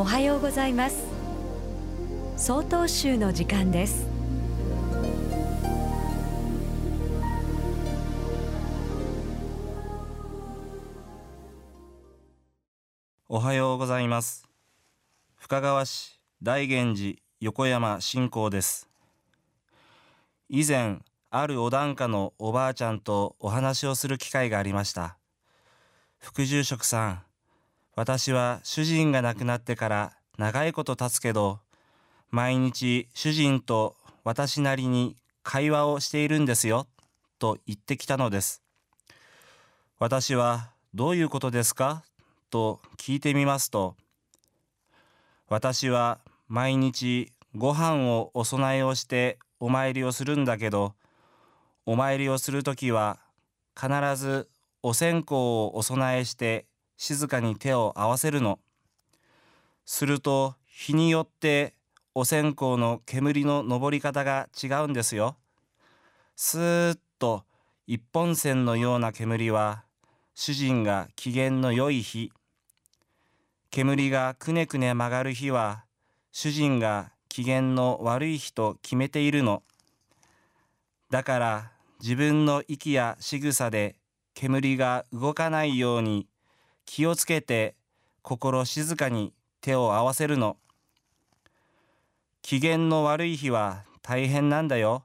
おはようございます。総統集の時間です。おはようございます。深川市大源寺横山信仰です。以前あるお檀家のおばあちゃんとお話をする機会がありました。副住職さん私は主人が亡くなってから長いこと経つけど毎日主人と私なりに会話をしているんですよと言ってきたのです。私はどういうことですかと聞いてみますと私は毎日ご飯をお供えをしてお参りをするんだけどお参りをするときは必ずお線香をお供えして静かに手を合わせるの。すると日によってお線香の煙の上り方が違うんですよ。スーッと一本線のような煙は主人が機嫌の良い日煙がくねくね曲がる日は主人が機嫌の悪い日と決めているの。だから自分の息や仕草で煙が動かないように気をつけて心静かに手を合わせるの。機嫌の悪い日は大変なんだよ。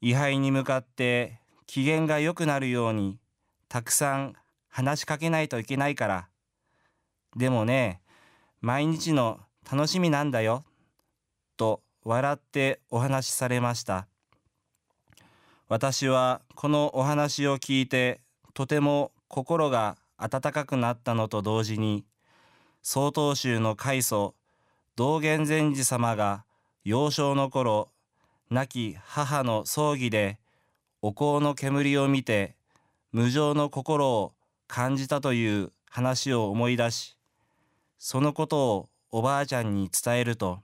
位牌に向かって機嫌が良くなるようにたくさん話しかけないといけないから。でもね、毎日の楽しみなんだよ。と笑ってお話しされました。私はこのお話を聞いてとても心が温かくなったのと同時に曹洞宗の開祖道元禅師様が幼少の頃亡き母の葬儀でお香の煙を見て無常の心を感じたという話を思い出しそのことをおばあちゃんに伝えると、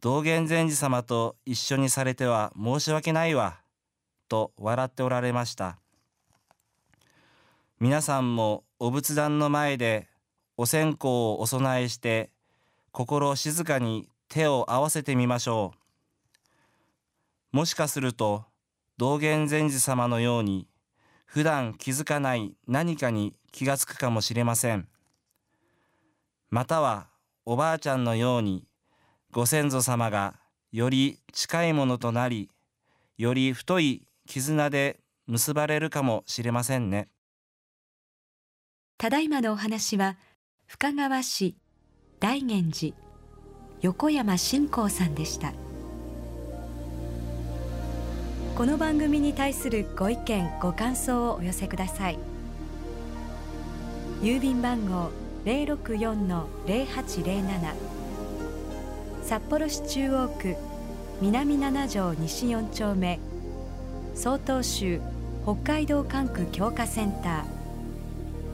道元禅師様と一緒にされては申し訳ないわ、と笑っておられました。皆さんもお仏壇の前でお線香をお供えして心静かに手を合わせてみましょう。もしかすると道元禅師様のように普段気づかない何かに気がつくかもしれません。またはおばあちゃんのようにご先祖様がより近いものとなりより太い絆で結ばれるかもしれませんねただいまのお話は深川市大源寺横山信仰さんでした。この番組に対するご意見ご感想をお寄せください。郵便番号064-0807札幌市中央区南七条西4丁目。曹洞州北海道管区強化センター。